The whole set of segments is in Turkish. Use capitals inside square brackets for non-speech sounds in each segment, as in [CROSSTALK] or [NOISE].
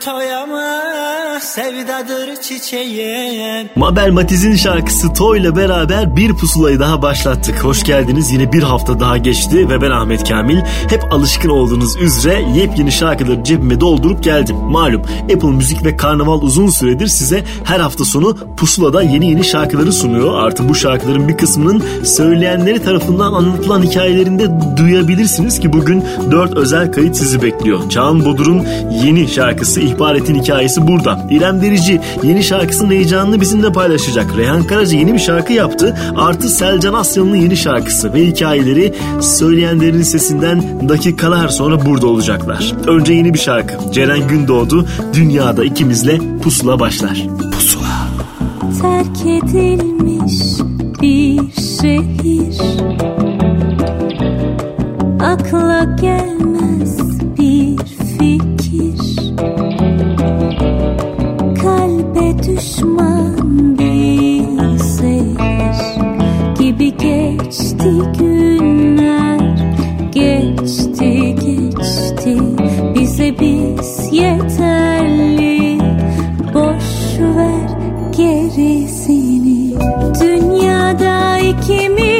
讨厌吗？Mabel Matiz'in şarkısı Toy ile beraber bir pusulayı daha başlattık. Hoş geldiniz. Yine bir hafta daha geçti ve ben Ahmet Kamil. Hep alışkın olduğunuz üzere yepyeni şarkıları cebime doldurup geldim. Malum Apple Müzik ve Karnaval uzun süredir size her hafta sonu pusulada yeni yeni şarkıları sunuyor. Artık bu şarkıların bir kısmının söyleyenleri tarafından anlatılan hikayelerinde duyabilirsiniz ki bugün dört özel kayıt sizi bekliyor. Çağan Bodur'un yeni şarkısı İhbar Et'in hikayesi burada. İrem Derici yeni şarkısının heyecanını bizimle paylaşacak. Reyhan Karaca yeni bir şarkı yaptı. Artı Selcan Asyalı'nın yeni şarkısı ve hikayeleri söyleyenlerin sesinden dakikalar sonra burada olacaklar. Önce yeni bir şarkı. Ceren Gündoğdu Dünyada ikimizle Pusula başlar. Pusula. Terk edilmiş bir şehir Akla gelmez dünyada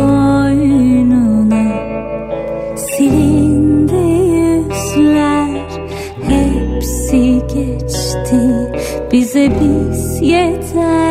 beni koynuna Silindi yüzler hepsi geçti. Bize biz yeterli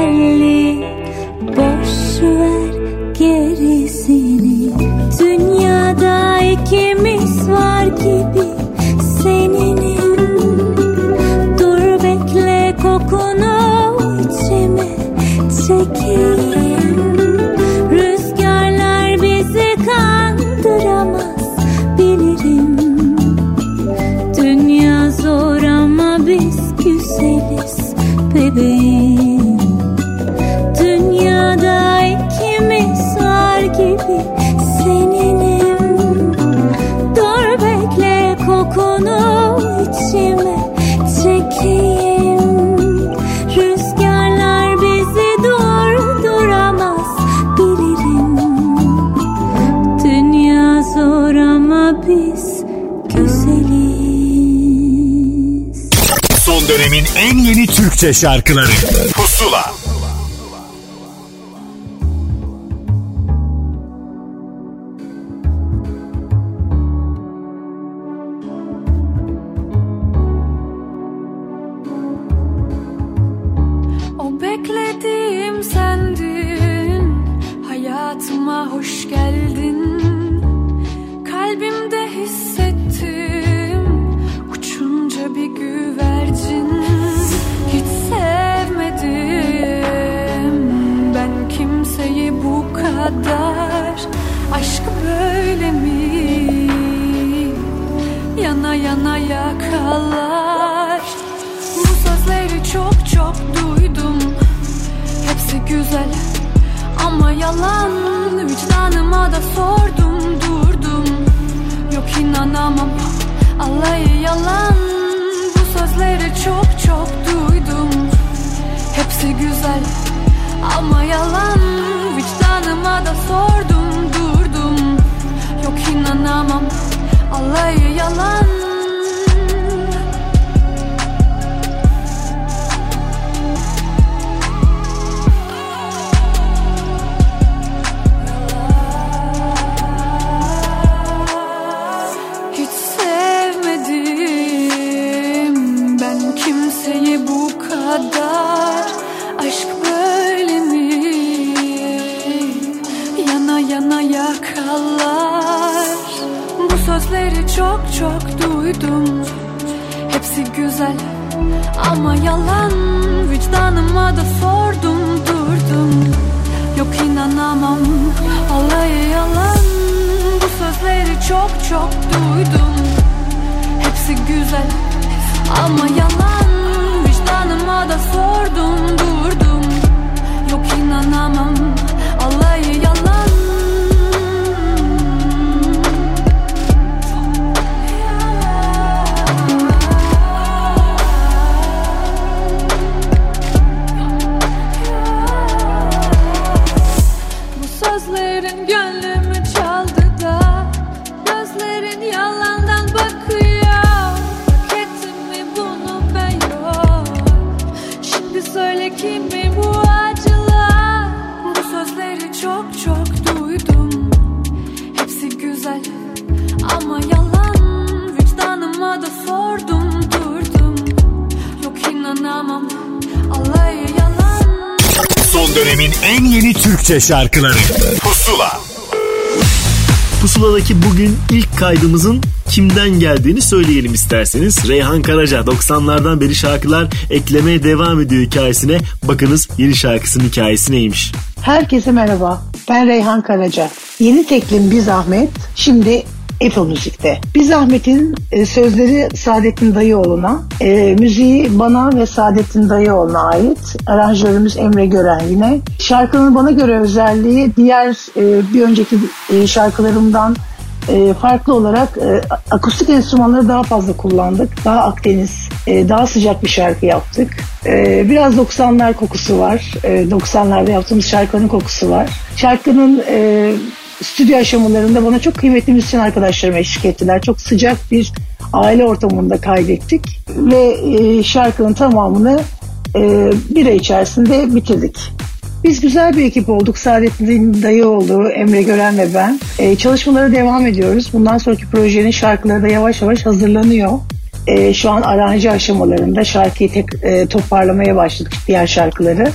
şarkıları çok duydum. Hepsi güzel ama yalan. Vicdanıma da sordum durdum. Yok inanamam alayı yalan yeni Türkçe şarkıları Pusula Pusula'daki bugün ilk kaydımızın kimden geldiğini söyleyelim isterseniz. Reyhan Karaca 90'lardan beri şarkılar eklemeye devam ediyor hikayesine. Bakınız yeni şarkısının hikayesi neymiş. Herkese merhaba. Ben Reyhan Karaca. Yeni teklim Biz Ahmet. Şimdi Apple Müzik'te. Biz Ahmet'in e, sözleri Saadettin Dayıoğlu'na, e, müziği bana ve Saadettin Dayıoğlu'na ait. Aranjörümüz Emre Gören yine. Şarkının bana göre özelliği diğer e, bir önceki e, şarkılarımdan e, farklı olarak e, akustik enstrümanları daha fazla kullandık. Daha Akdeniz, e, daha sıcak bir şarkı yaptık. E, biraz 90'lar kokusu var. E, 90'larda yaptığımız şarkının kokusu var. Şarkının e, stüdyo aşamalarında bana çok kıymetli müzisyen arkadaşlarım eşlik ettiler. Çok sıcak bir aile ortamında kaydettik ve e, şarkının tamamını e, bir ay içerisinde bitirdik. Biz güzel bir ekip olduk. Saadettin Dayıoğlu, Emre Gören ve ben. E, çalışmalara devam ediyoruz. Bundan sonraki projenin şarkıları da yavaş yavaş hazırlanıyor. E, şu an aranje aşamalarında şarkıyı tek, e, toparlamaya başladık diğer şarkıları.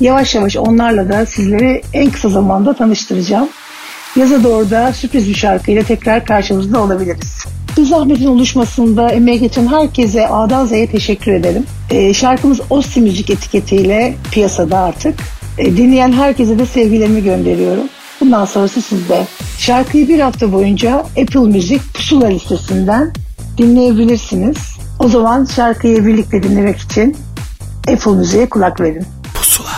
Yavaş yavaş onlarla da sizleri en kısa zamanda tanıştıracağım. Yaza doğru da sürpriz bir şarkıyla tekrar karşınızda olabiliriz. Bu zahmetin oluşmasında emeği geçen herkese A'dan Z'ye teşekkür ederim. E, şarkımız Ossi Müzik etiketiyle piyasada artık. E, dinleyen herkese de sevgilerimi gönderiyorum. Bundan sonrası sizde. Şarkıyı bir hafta boyunca Apple Müzik Pusula listesinden dinleyebilirsiniz. O zaman şarkıyı birlikte dinlemek için Apple Müziğe kulak verin. Yazıldığı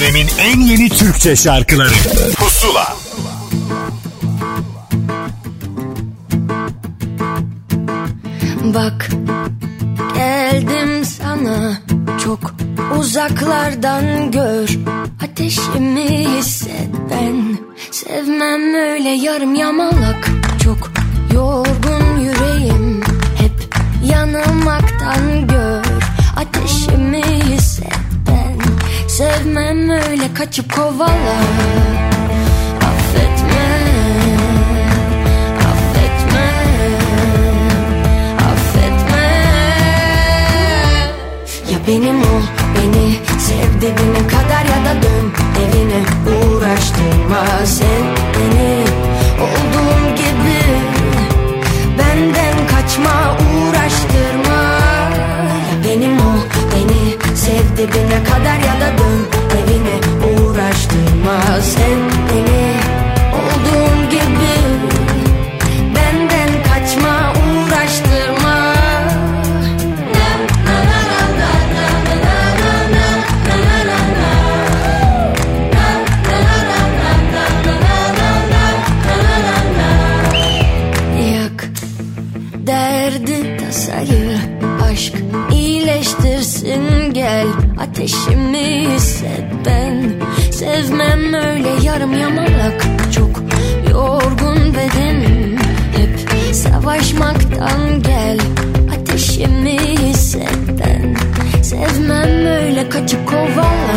dönemin en yeni Türkçe şarkıları. Pusula. Bak geldim sana. Çok uzaklardan gör. Ateşimi hisset ben Sevmem öyle yarım yamalak. Çok yorgun yüreğim Hep yanılmaktan Sevmem öyle kaçıp kovala. Affetme Affetme benim ol beni Sev dibine kadar ya da dön evine. Uğraştırma sev beni. Olduğum gibi Benden kaçma uğraştırma. Ya benim ol beni Sev dibine kadar ya da dön Uğraştırma sev beni Olduğum gibi Benden kaçma uğraştırma. Yak derdi tasayı Aşk iyileştirsin. Gel Ateşimi hisset ben Sevmem öyle yarım yamalak. Çok yorgun bedenim Hep. Savaşmaktan gel Ateşimi hisset ben. Sevmem öyle kaçıp kovala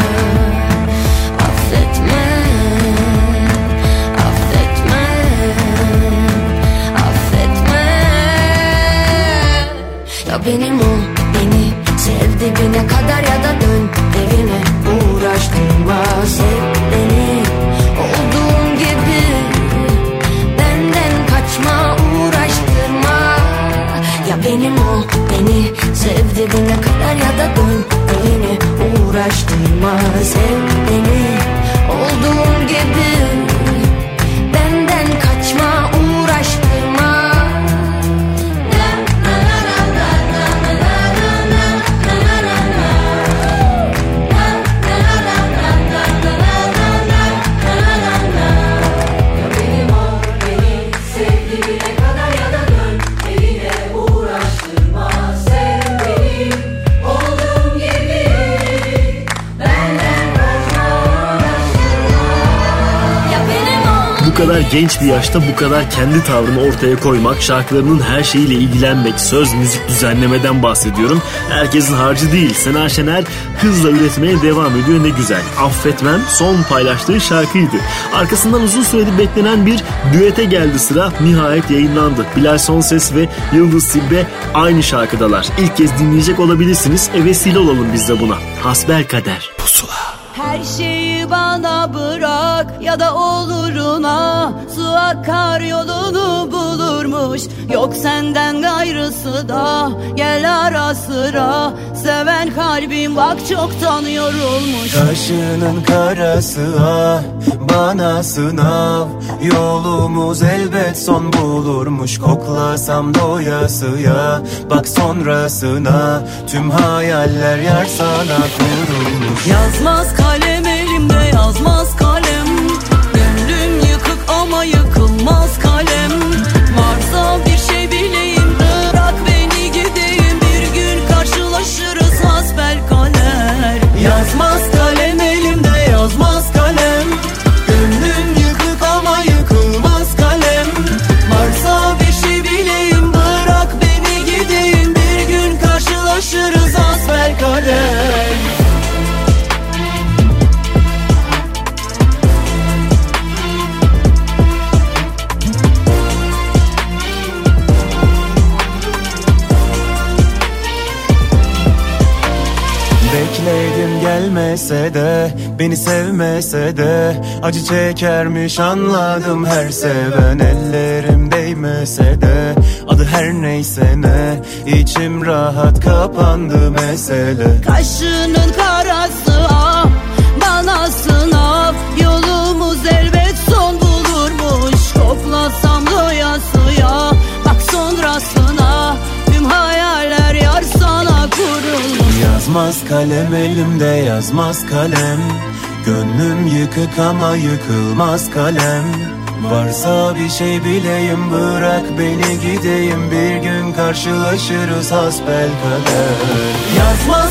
Affetme Affetme Affetme. Ya benim ol beni Sev dibine kadar ya da dön evine Uğraştırma sev beni. Olduğum gibi Benden kaçma uğraştırma. Ya benim ol beni Sev dibine kadar ya da dön evine Uğraştırma sev beni. Olduğum gibi Bu kadar genç bir yaşta bu kadar kendi tavrını ortaya koymak, şarkılarının her şeyiyle ilgilenmek, söz, müzik, düzenlemeden bahsediyorum. Herkesin harcı değil. Sena Şener hızla üretmeye devam ediyor ne güzel. Affetmem son paylaştığı şarkıydı. Arkasından uzun süredir beklenen bir düete geldi sıra. Nihayet yayınlandı. Bilal Sonses ve Yıldız Silbe aynı şarkıdalar. İlk kez dinleyecek olabilirsiniz. E vesile olalım biz de buna. Hasbel kader. Pusula. Her şeyi bana bırak ya da oluruna Su akar yolunu bulurmuş. Yok senden gayrısı da gel ara sıra. Seven kalbim bak çoktan yorulmuş Kaşının karası ah bana sınav. Yolumuz elbet son bulurmuş. Koklasam doyasıya bak sonrasına. Tüm hayaller yer sana kurulmuş. Yazmaz kalem elimde gelmese de Beni sevmese de Acı çekermiş anladım her seven. Ellerim değmese de Adı her neyse ne içim rahat kapandı mesele. Kaşının Yazmaz kalem elimde yazmaz kalem. Gönlüm yıkık ama yıkılmaz kalem. Varsa bir şey bileyim bırak beni gideyim. Bir gün karşılaşırız hasbel kader. Yazmaz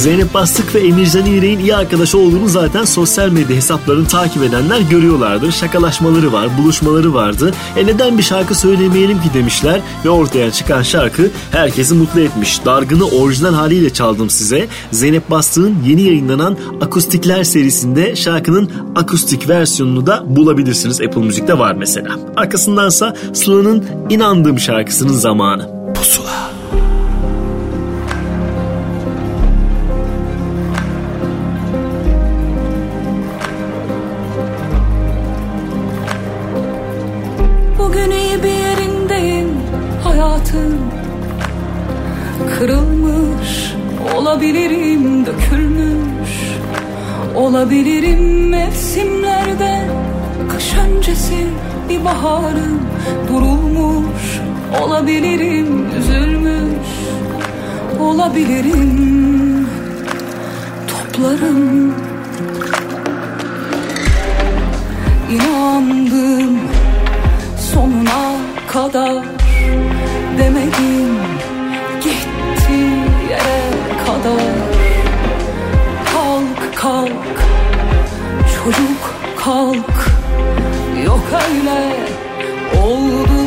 Zeynep Bastık ve Emircan İğrek'in iyi arkadaş olduğunu zaten sosyal medya hesaplarını takip edenler görüyorlardır. Şakalaşmaları var, buluşmaları vardı. E neden bir şarkı söylemeyelim ki demişler ve ortaya çıkan şarkı herkesi mutlu etmiş. Dargını orijinal haliyle çaldım size. Zeynep Bastık'ın yeni yayınlanan Akustikler serisinde şarkının akustik versiyonunu da bulabilirsiniz. Apple Müzik'te var mesela. Arkasındansa Sıla'nın İnandığım şarkısının zamanı. Olabilirim dökülmüş. Olabilirim mevsimlerde. Kış öncesi bir baharım durulmuş. Olabilirim üzülmüş. Olabilirim toplarım. İnandım sonuna kadar demedim kalk çocuk kalk. Yok öyle olduğu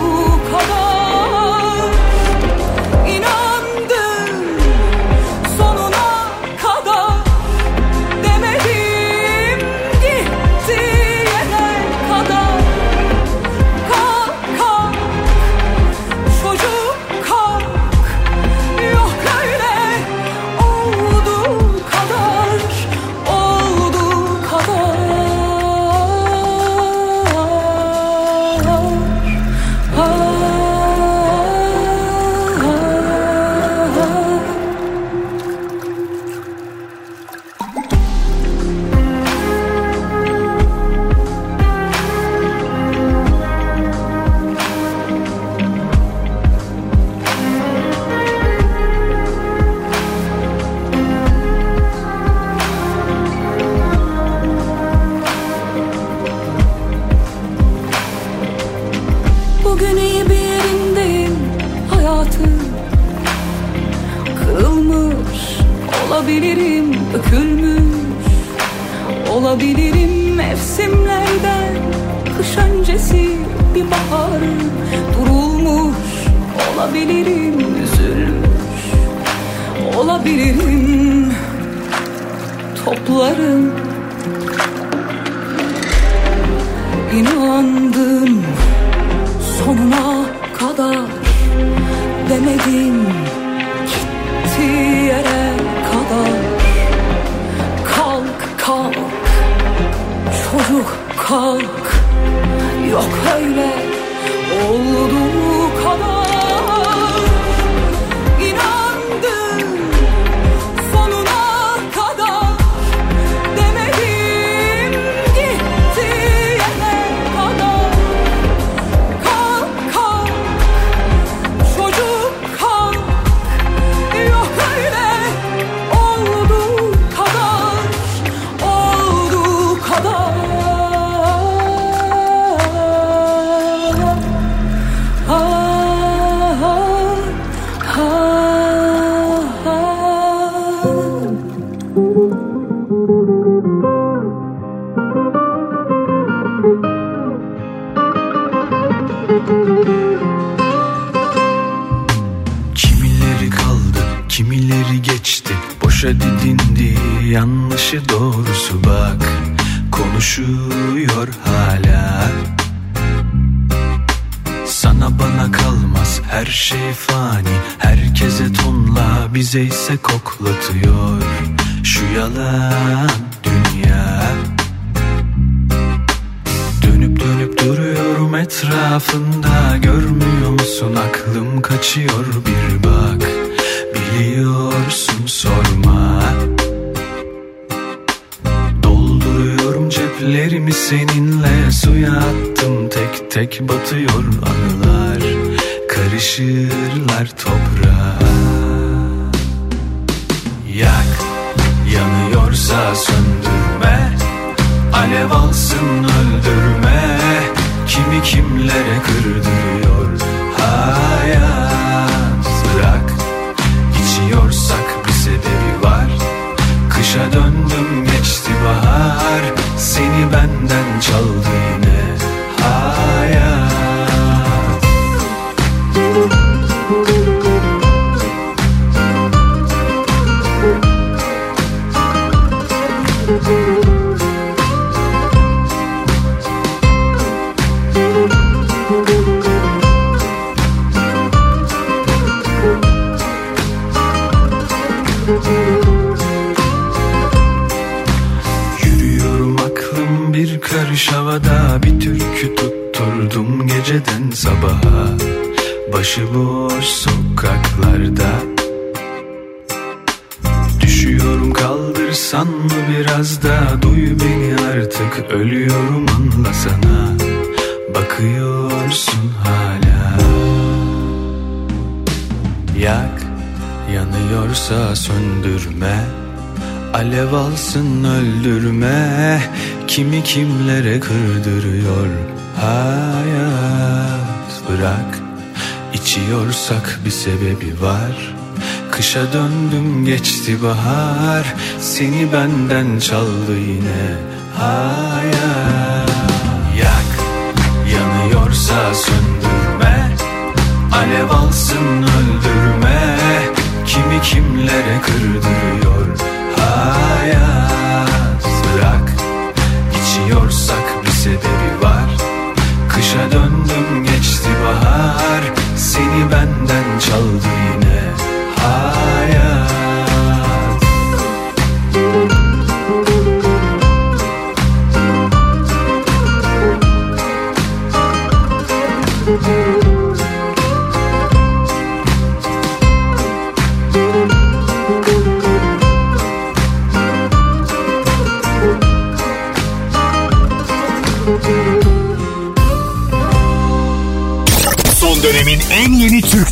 Artık ölüyorum anlasana Bakıyorsun hala. Yak yanıyorsa söndürme. Alev alsın öldürme. Kimi kimlere kırdırıyor hayat? Bırak içiyorsak bir sebebi var. Kışa döndüm geçti bahar. Seni benden çaldı yine hayal. Yak yanıyorsa söndürme. Alev alsın öldürme. Kimi kimlere kırdırıyor? Hayat. Bırak içiyorsak bir sebebi var. Kışa döndüm geçti bahar. Seni benden çaldı yine. Hayat.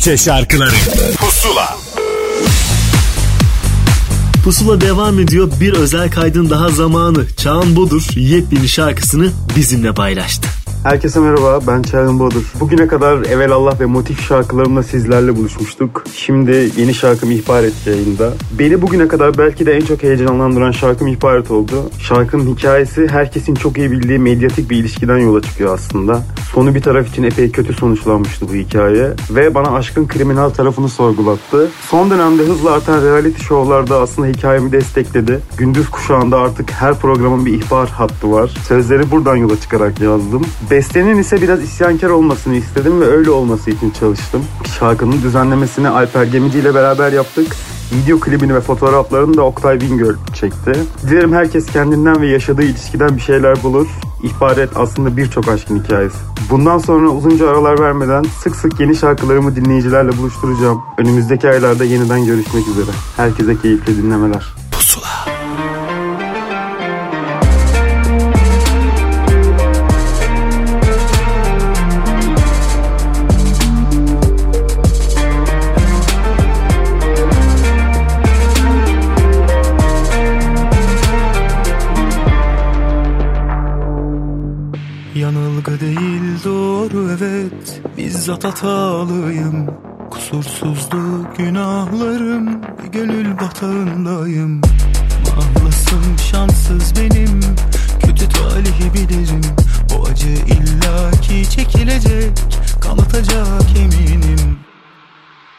Türkçe şarkıları Pusula Pusula devam ediyor. Bir özel kaydın daha zamanı. Çağan Bodur yepyeni şarkısını bizimle paylaştı. Herkese merhaba, ben Çağrı Bodur. Bugüne kadar Evelallah ve Motif şarkılarımla sizlerle buluşmuştuk. Şimdi yeni şarkım İhbar Et yayında. Beni bugüne kadar belki de en çok heyecanlandıran şarkım İhbar Et oldu. Şarkının hikayesi herkesin çok iyi bildiği medyatik bir ilişkiden yola çıkıyor aslında. Sonu bir taraf için epey kötü sonuçlanmıştı bu hikaye. Ve bana aşkın kriminal tarafını sorgulattı. Son dönemde hızla artan reality şovlarda aslında hikayemi destekledi. Gündüz kuşağında artık her programın bir ihbar hattı var. Sözleri buradan yola çıkarak yazdım. Bestenin ise biraz isyankar olmasını istedim ve öyle olması için çalıştım. Şarkının düzenlemesini Alper Gemici ile beraber yaptık. Video klibini ve fotoğraflarını da Oktay Bingöl çekti. Dilerim herkes kendinden ve yaşadığı ilişkiden bir şeyler bulur. İhbar et aslında birçok aşkın hikayesi. Bundan sonra uzunca aralar vermeden sık sık yeni şarkılarımı dinleyicilerle buluşturacağım. Önümüzdeki aylarda yeniden görüşmek üzere. Herkese keyifli dinlemeler. Yanılgı Bizzat hatalıyım Kusursuzdu günahlarım gönül batağındayım. Mahlasım şanssız benim Kötü talihi bilirim. O acı illaki çekilecek Kanatacak eminim.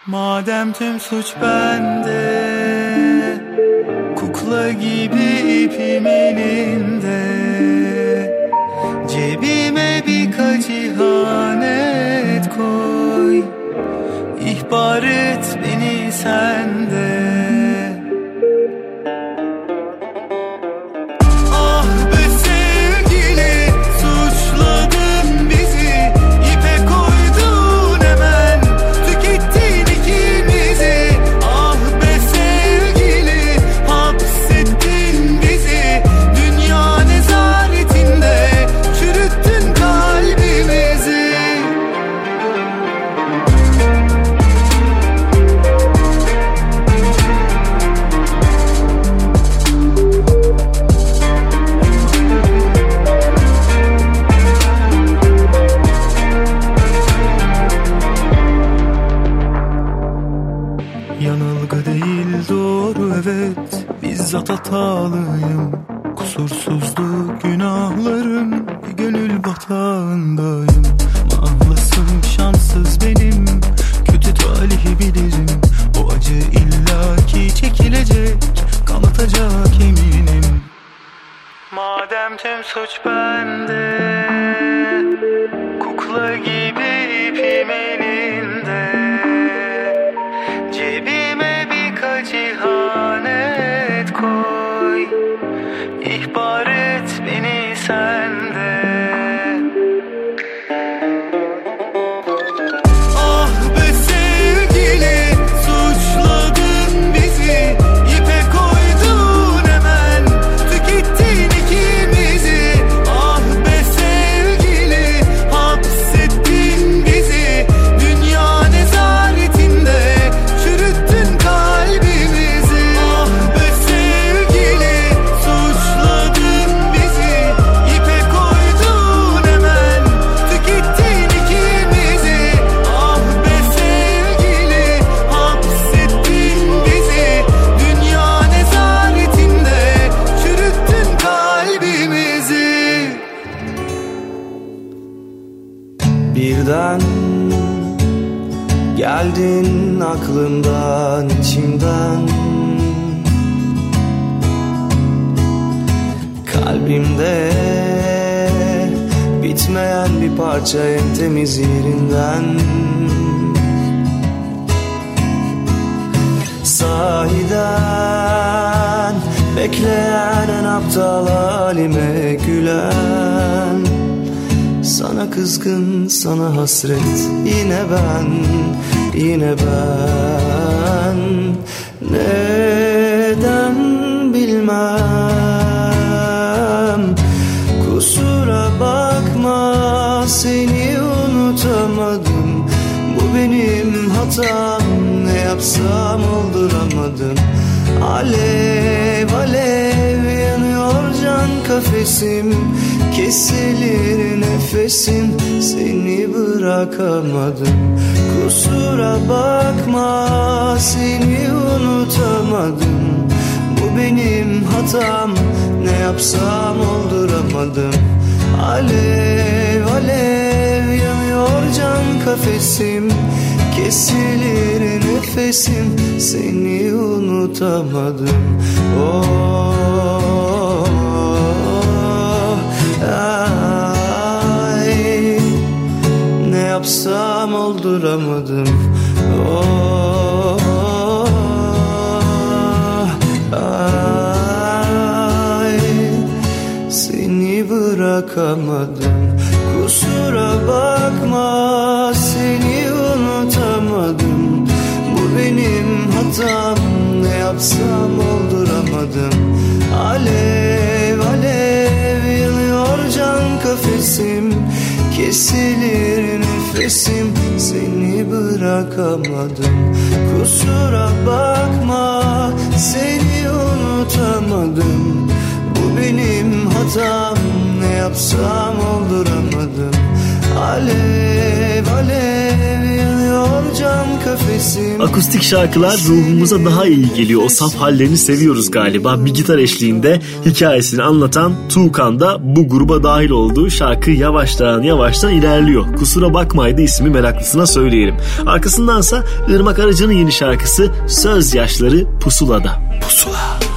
Madem tüm suç bende Kukla gibi ipim elinde. Cebime birkaç ihanet koy Et beni sende hatalıyım. Kusursuzdu günahlarım Bir gönül batağındayım. Mahlasım şanssız benim. Kötü talihi bilirim. O acı illaki çekilecek Kanatacak eminim. Madem tüm suç bende Kukla gibi sana hasret. Yine ben, yine ben. Neden bilmem? Kusura bakma seni unutamadım. Bu benim hatam ne yapsam olduramadım. Alev alev yanıyor can kafesim. Kesilir nefesim seni bırakamadım. Kusura bakma seni unutamadım. Bu benim hatam. Ne yapsam olduramadım. Alev alev yanıyor can kafesim. Kesilir nefesim. Seni unutamadım. Oh, yapsam olduramadım. Oh, ay, seni bırakamadım. Kusura bakma seni unutamadım. Bu benim hatam ne yapsam olduramadım. Alev alev yanıyor can kafesim Kesilir nefesim seni bırakamadım. Kusura bakma seni unutamadım. Bu benim hatam ne yapsam olduramadım Alev alev yanıyor cam kafesim Akustik şarkılar ruhumuza daha iyi geliyor. O saf hallerini seviyoruz galiba. Bir gitar eşliğinde hikayesini anlatan Tuğkan da bu gruba dahil olduğu şarkı yavaştan yavaştan ilerliyor. Kusura bakmaydı ismi meraklısına söyleyelim. Arkasındansa Irmak Arıcı'nın yeni şarkısı Söz Yaşları Pusula'da. Pusula.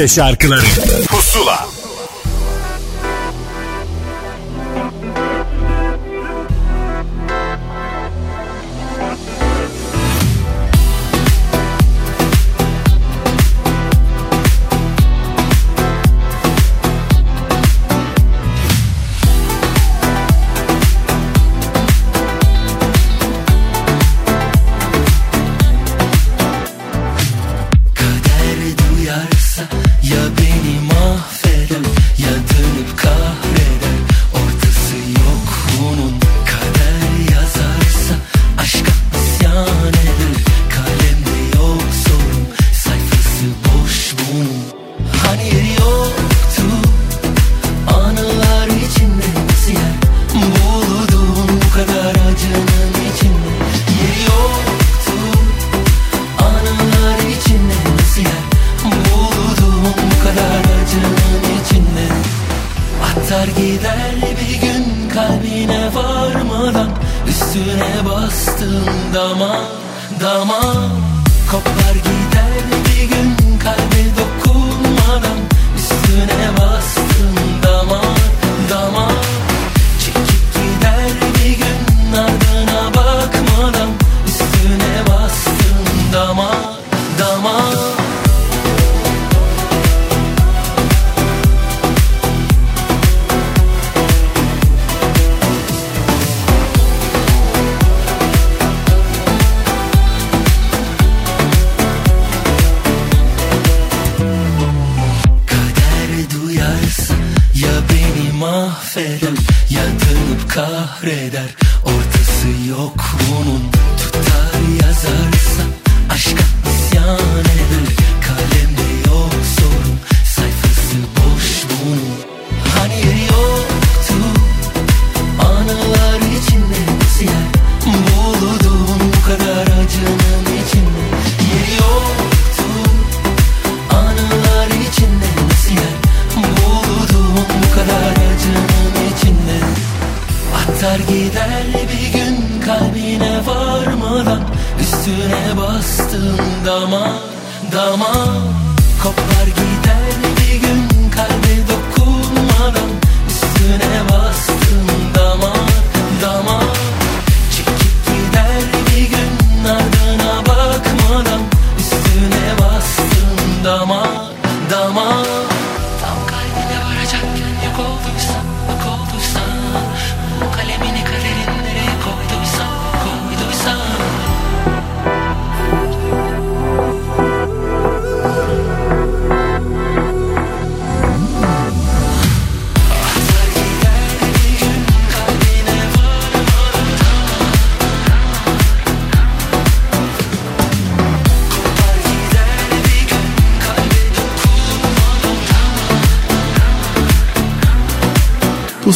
Türkçe şarkıları Gider bir gün kalbine varmadan Üstüne bastığın dama dama. Kopar gider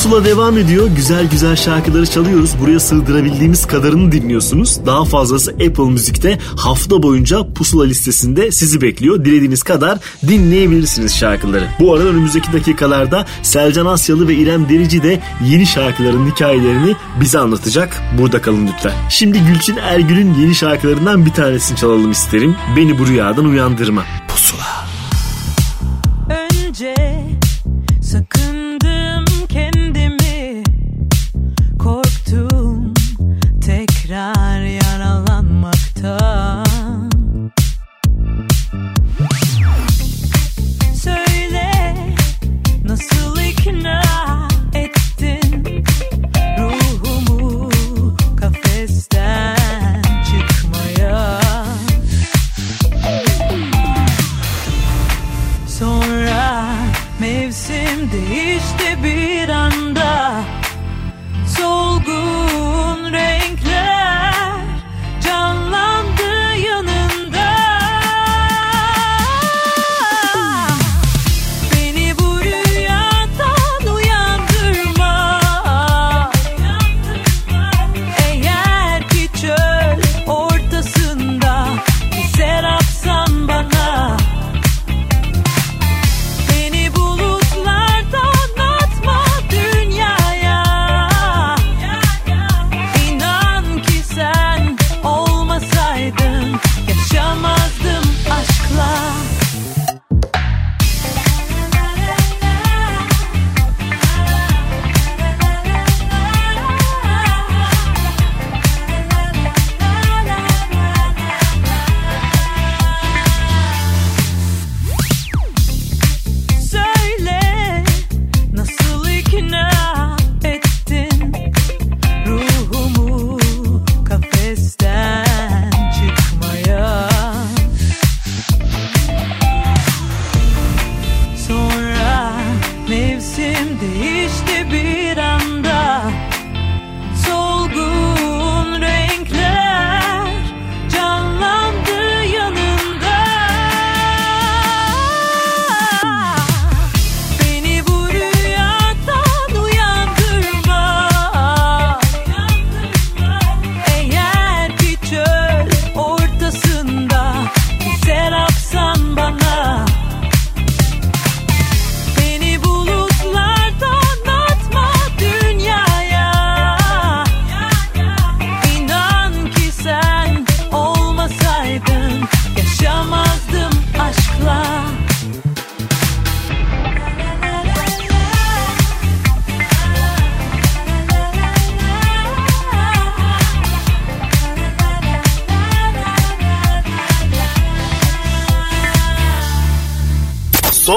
Pusula devam ediyor. Güzel güzel şarkıları çalıyoruz. Buraya sığdırabildiğimiz kadarını dinliyorsunuz. Daha fazlası Apple Müzik'te hafta boyunca Pusula listesinde sizi bekliyor. Dilediğiniz kadar dinleyebilirsiniz şarkıları. Bu arada önümüzdeki dakikalarda Selcan Asyalı ve İrem Derici de yeni şarkıların hikayelerini bize anlatacak. Burada kalın lütfen. Şimdi Gülçin Ergül'ün yeni şarkılarından bir tanesini çalalım isterim. Beni bu rüyadan uyandırma. yaralanmakta.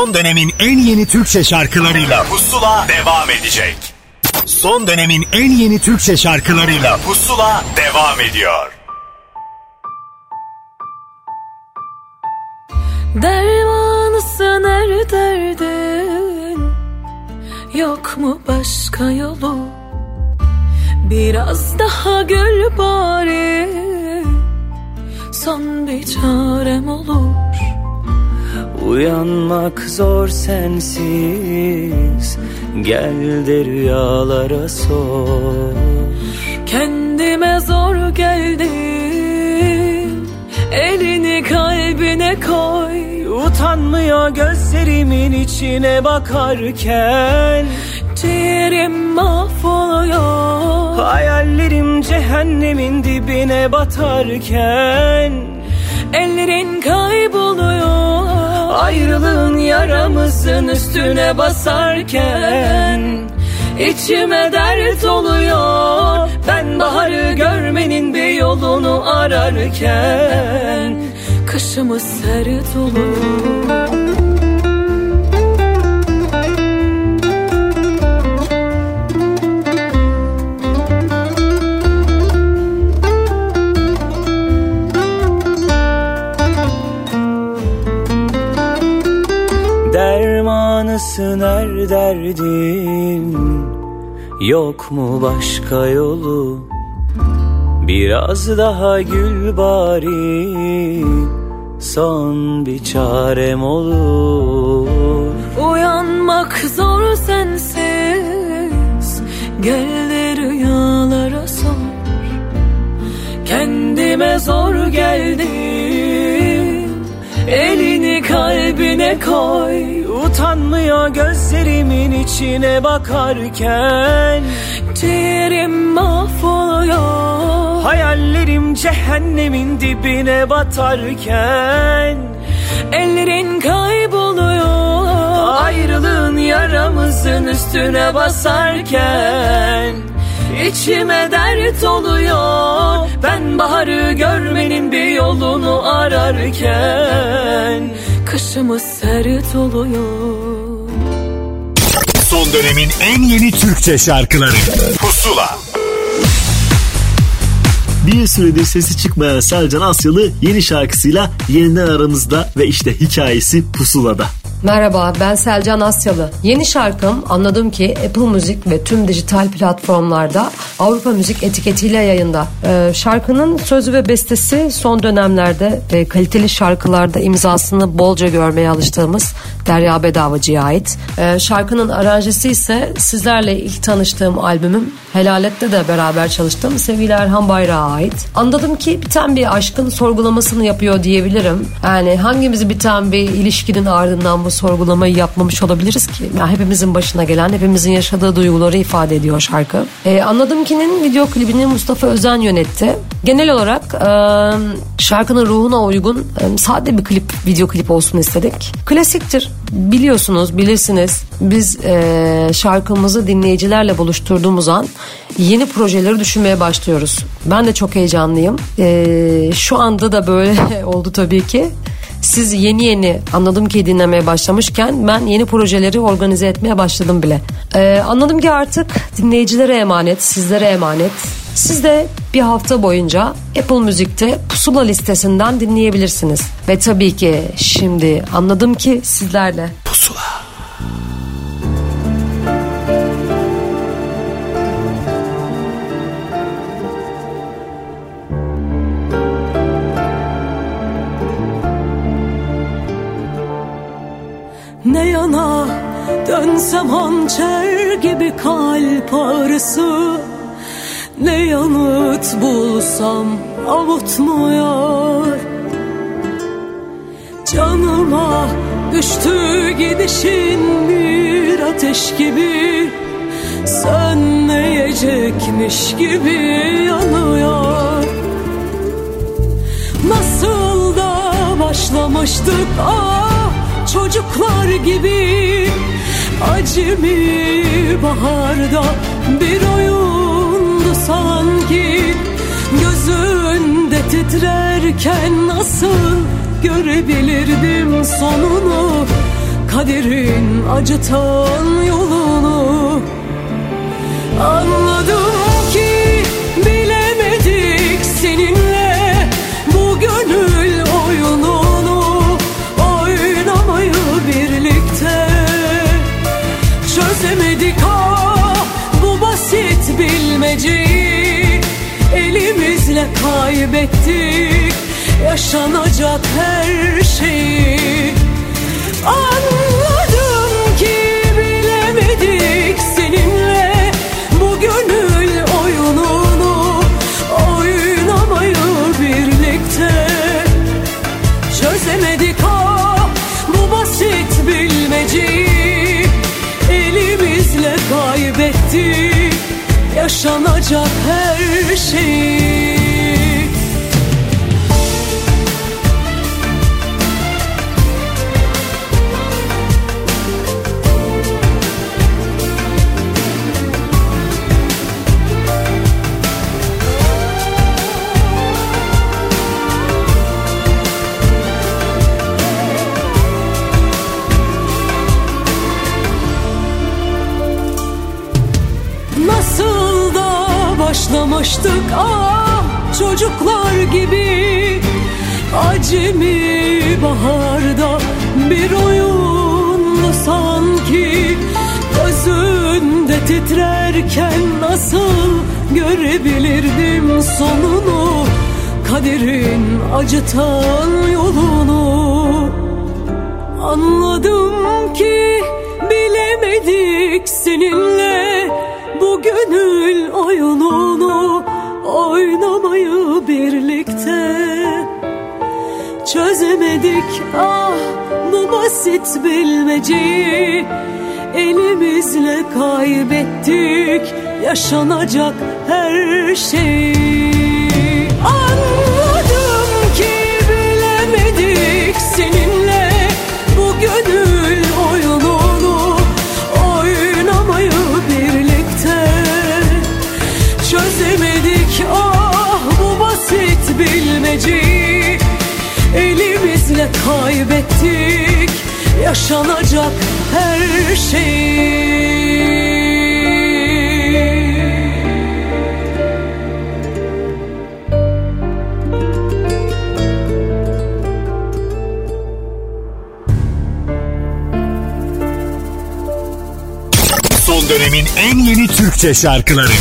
Son dönemin en yeni Türkçe şarkılarıyla Pusula devam edecek. Son dönemin en yeni Türkçe şarkılarıyla Pusula devam ediyor. Dermanısın her derdin Yok mu başka yolu Biraz daha gül bari Son bir çarem olur Uyanmak zor sensiz. Gel de rüyalara sor. Kendime zor geldim. Elini kalbine koy. Utanmıyor gözlerimin içine bakarken. Ciğerim mahvoluyor. Hayallerim cehennemin dibine batarken. Ellerin kayboluyor Ayrılığın yaramızın üstüne basarken İçime dert oluyor. Ben baharı görmenin bir yolunu ararken Kışımız sert olur Her derdin? Yok mu başka yolu? Biraz daha gül bari. Son bir çarem olur. Uyanmak zor sensiz. Gel rüyalara sor. Kendime zor geldim. Elini kalbine koy Utanmıyor gözlerimin içine bakarken. Ciğerim mahvoluyor. Hayallerim cehennemin dibine batarken. Ellerin kayboluyor. Ayrılığın yaramızın üstüne basarken. İçime dert oluyor. Ben baharı görmenin bir yolunu ararken Kışımız sert oluyor Son dönemin en yeni Türkçe şarkıları. Pusula. Bir süredir sesi çıkmayan Selcan Asyalı yeni şarkısıyla yeniden aramızda ve işte hikayesi pusulada. Merhaba ben Selcan Asyalı. Yeni şarkım anladım ki Apple Müzik ve tüm dijital platformlarda Avrupa Müzik etiketiyle yayında. Ee, şarkının sözü ve bestesi son dönemlerde e, kaliteli şarkılarda imzasını bolca görmeye alıştığımız Derya Bedavacı'ya ait. Ee, şarkının aranjesi ise sizlerle ilk tanıştığım albümüm Helalet'te de beraber çalıştığım Sevgili Erhan Bayrak'a ait. Anladım ki biten bir aşkın sorgulamasını yapıyor diyebilirim. Yani hangimizi biten bir ilişkinin ardından bu sorgulamayı yapmamış olabiliriz ki? Yani hepimizin başına gelen, hepimizin yaşadığı duyguları ifade ediyor şarkı. Ee, Anladım ki'nin video klibini Mustafa Özen yönetti. Genel olarak e, şarkının ruhuna uygun e, sade bir klip, video klip olsun istedik. Klasiktir. Biliyorsunuz, bilirsiniz. Biz e, şarkımızı dinleyicilerle buluşturduğumuz an yeni projeleri düşünmeye başlıyoruz. Ben de çok heyecanlıyım. E, şu anda da böyle [LAUGHS] oldu tabii ki siz yeni yeni anladım ki dinlemeye başlamışken ben yeni projeleri organize etmeye başladım bile. Ee, anladım ki artık dinleyicilere emanet, sizlere emanet. Siz de bir hafta boyunca Apple Müzik'te pusula listesinden dinleyebilirsiniz. Ve tabii ki şimdi anladım ki sizlerle. Pusula. Dönsem hançer gibi kalp ağrısı Ne yanıt bulsam avutmuyor. Canıma düştü gidişin bir ateş gibi. Sönmeyecekmiş gibi yanıyor. Nasıl da başlamıştık ah çocuklar gibi Acemi baharda bir oyundu sanki. Gözünde titrerken nasıl görebilirdim sonunu? Kaderin acıtan yolunu. Anladım. kaybettik. Yaşanacak her şeyi Anladım ki bilemedik seninle bu gönül oyununu oynamayı birlikte. Çözemedik ha bu basit bilmeceyi elimizle kaybettik. Yaşanacak her şeyi başlamıştık. Ah çocuklar gibi Acemi baharda? Bir oyunlu sanki Gözünde titrerken nasıl görebilirdim sonunu? Kaderin acıtan yolunu. Anladım ki bilemedik seninle bu gönül oyununu oynamayı birlikte Çözemedik. Ah bu basit bilmeceyi Elimizle kaybettik. Yaşanacak her şeyi Anne! kaybettik yaşanacak her şeyi Son dönemin en yeni Türkçe şarkıları.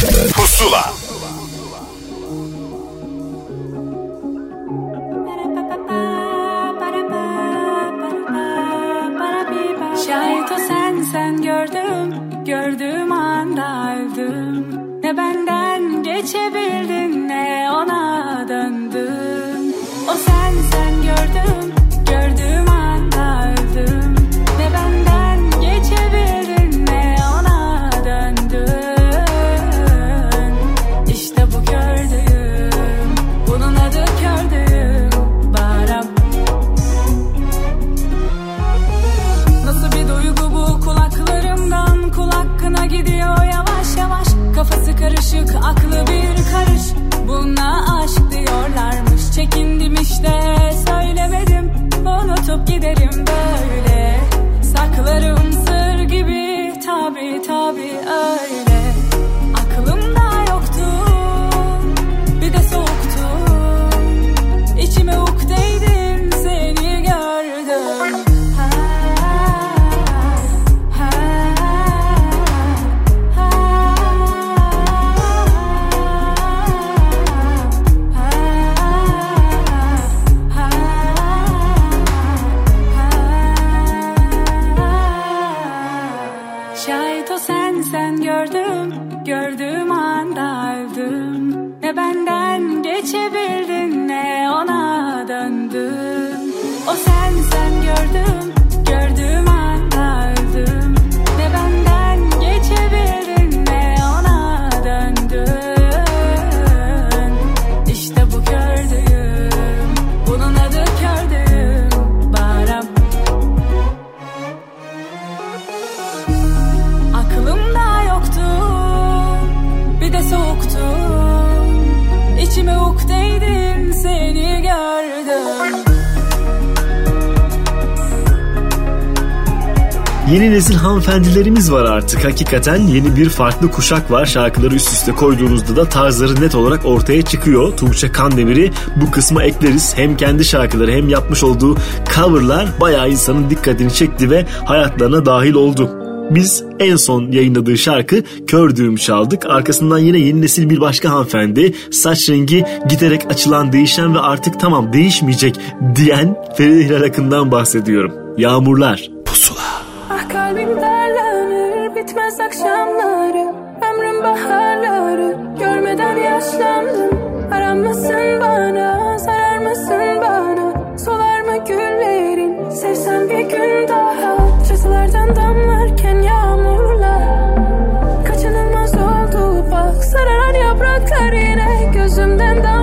Yeni nesil hanımefendilerimiz var artık. Hakikaten yeni bir farklı kuşak var. Şarkıları üst üste koyduğunuzda da tarzları net olarak ortaya çıkıyor. Tuğçe Kandemir'i bu kısma ekleriz. Hem kendi şarkıları hem yapmış olduğu coverlar bayağı insanın dikkatini çekti ve hayatlarına dahil oldu. Biz en son yayınladığı şarkı Kör Düğüm çaldık. Arkasından yine yeni nesil bir başka hanımefendi saç rengi giderek açılan değişen ve artık tamam değişmeyecek diyen Feride Hilal Akın'dan bahsediyorum. Yağmurlar. Pusula. Derlenir bitmez akşamları. Ömrüm baharları görmeden yaşlandım. Aranmasın bana zarar mısın bana? Solar mı güllerin? Sevsem bir gün daha. Çatılardan damlarken yağmurlar Kaçınılmaz oldu bak. Sararan yapraklar yine Gözümden damlarken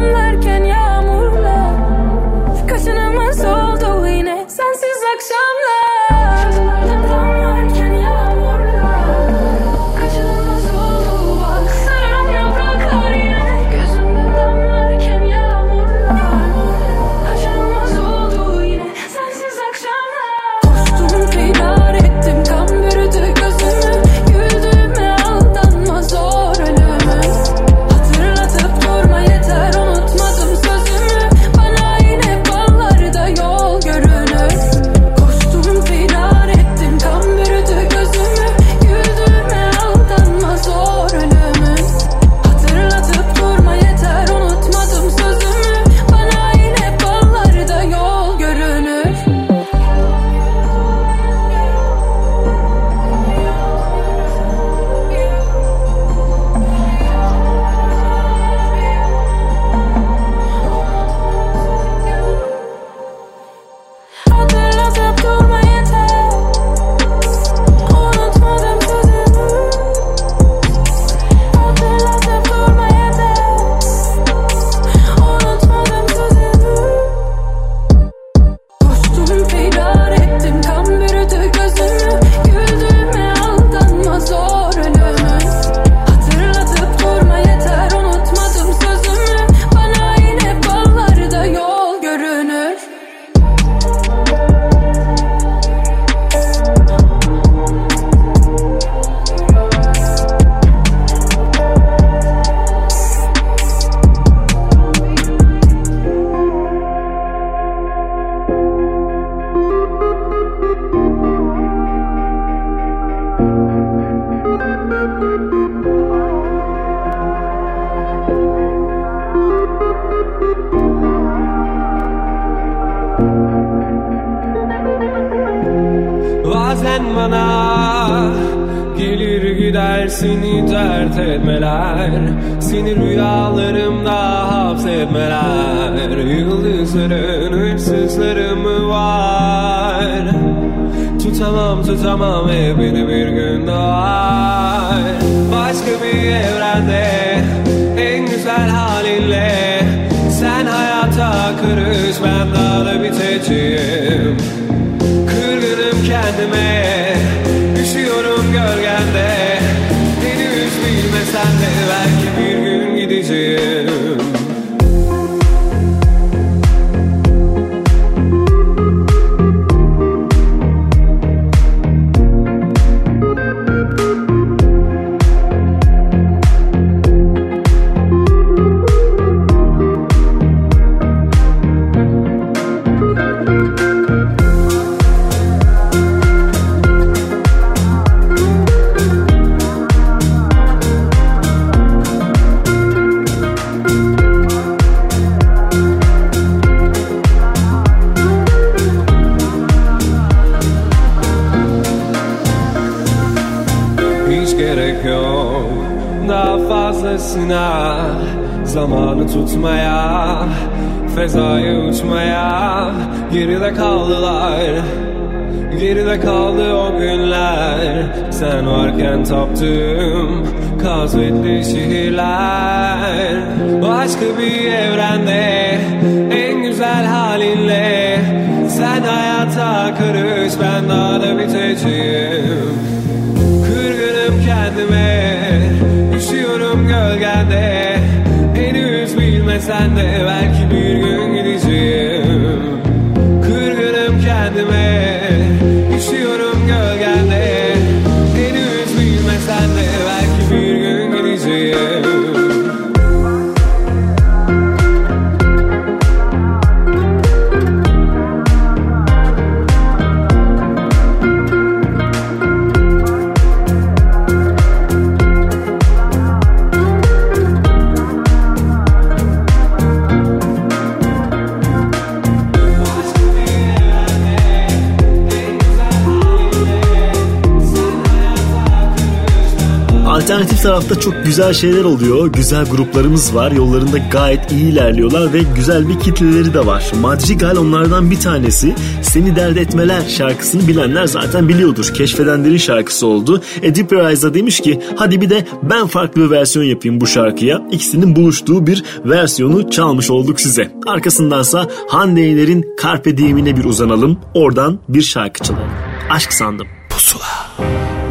tarafta çok güzel şeyler oluyor. Güzel gruplarımız var. Yollarında gayet iyi ilerliyorlar ve güzel bir kitleleri de var. Madrigal onlardan bir tanesi. Seni Dert Etmeler şarkısını bilenler zaten biliyordur. Keşfedenlerin şarkısı oldu. Edip Riza demiş ki hadi bir de ben farklı bir versiyon yapayım bu şarkıya. İkisinin buluştuğu bir versiyonu çalmış olduk size. Arkasındansa Hande Yener'in Carpe Diem'ine bir uzanalım. Oradan bir şarkı çalalım. Aşk sandım. Pusula.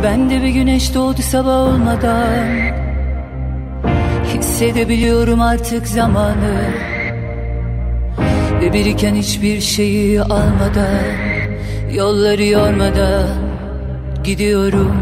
Ben de bir güneş doğdu sabah olmadan. Hissedebiliyorum artık zamanı. Ve biriken hiçbir şeyi almadan Yolları yormadan gidiyorum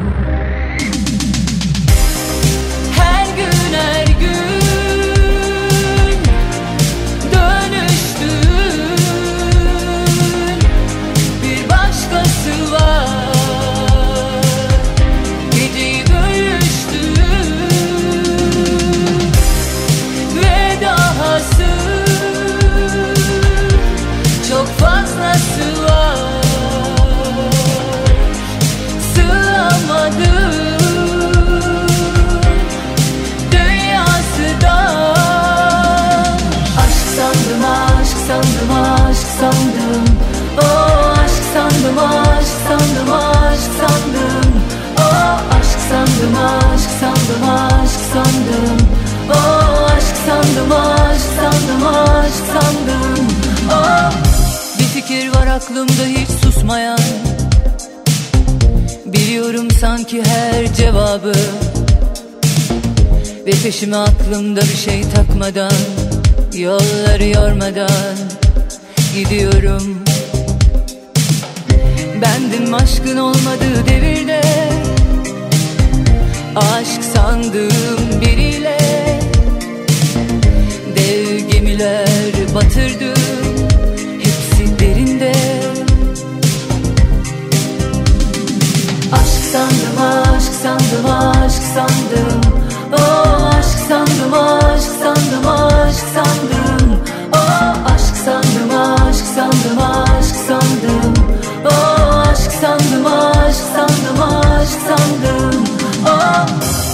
sandım aşk sandım aşk sandım. Oh Bir fikir var aklımda hiç susmayan. Biliyorum sanki her cevabı. Ve peşime aklımda bir şey takmadan Yolları yormadan gidiyorum. Bendim aşkın olmadığı devirde Aşk sandığım biriyle Dev gemiler batırdım Hepsi derinde. Aşk sandım aşk sandım aşk sandım. Oh aşk sandım aşk sandım aşk sandım. Oh aşk sandım aşk sandım aşk sandım. Oh aşk sandım aşk sandım aşk sandım. Oh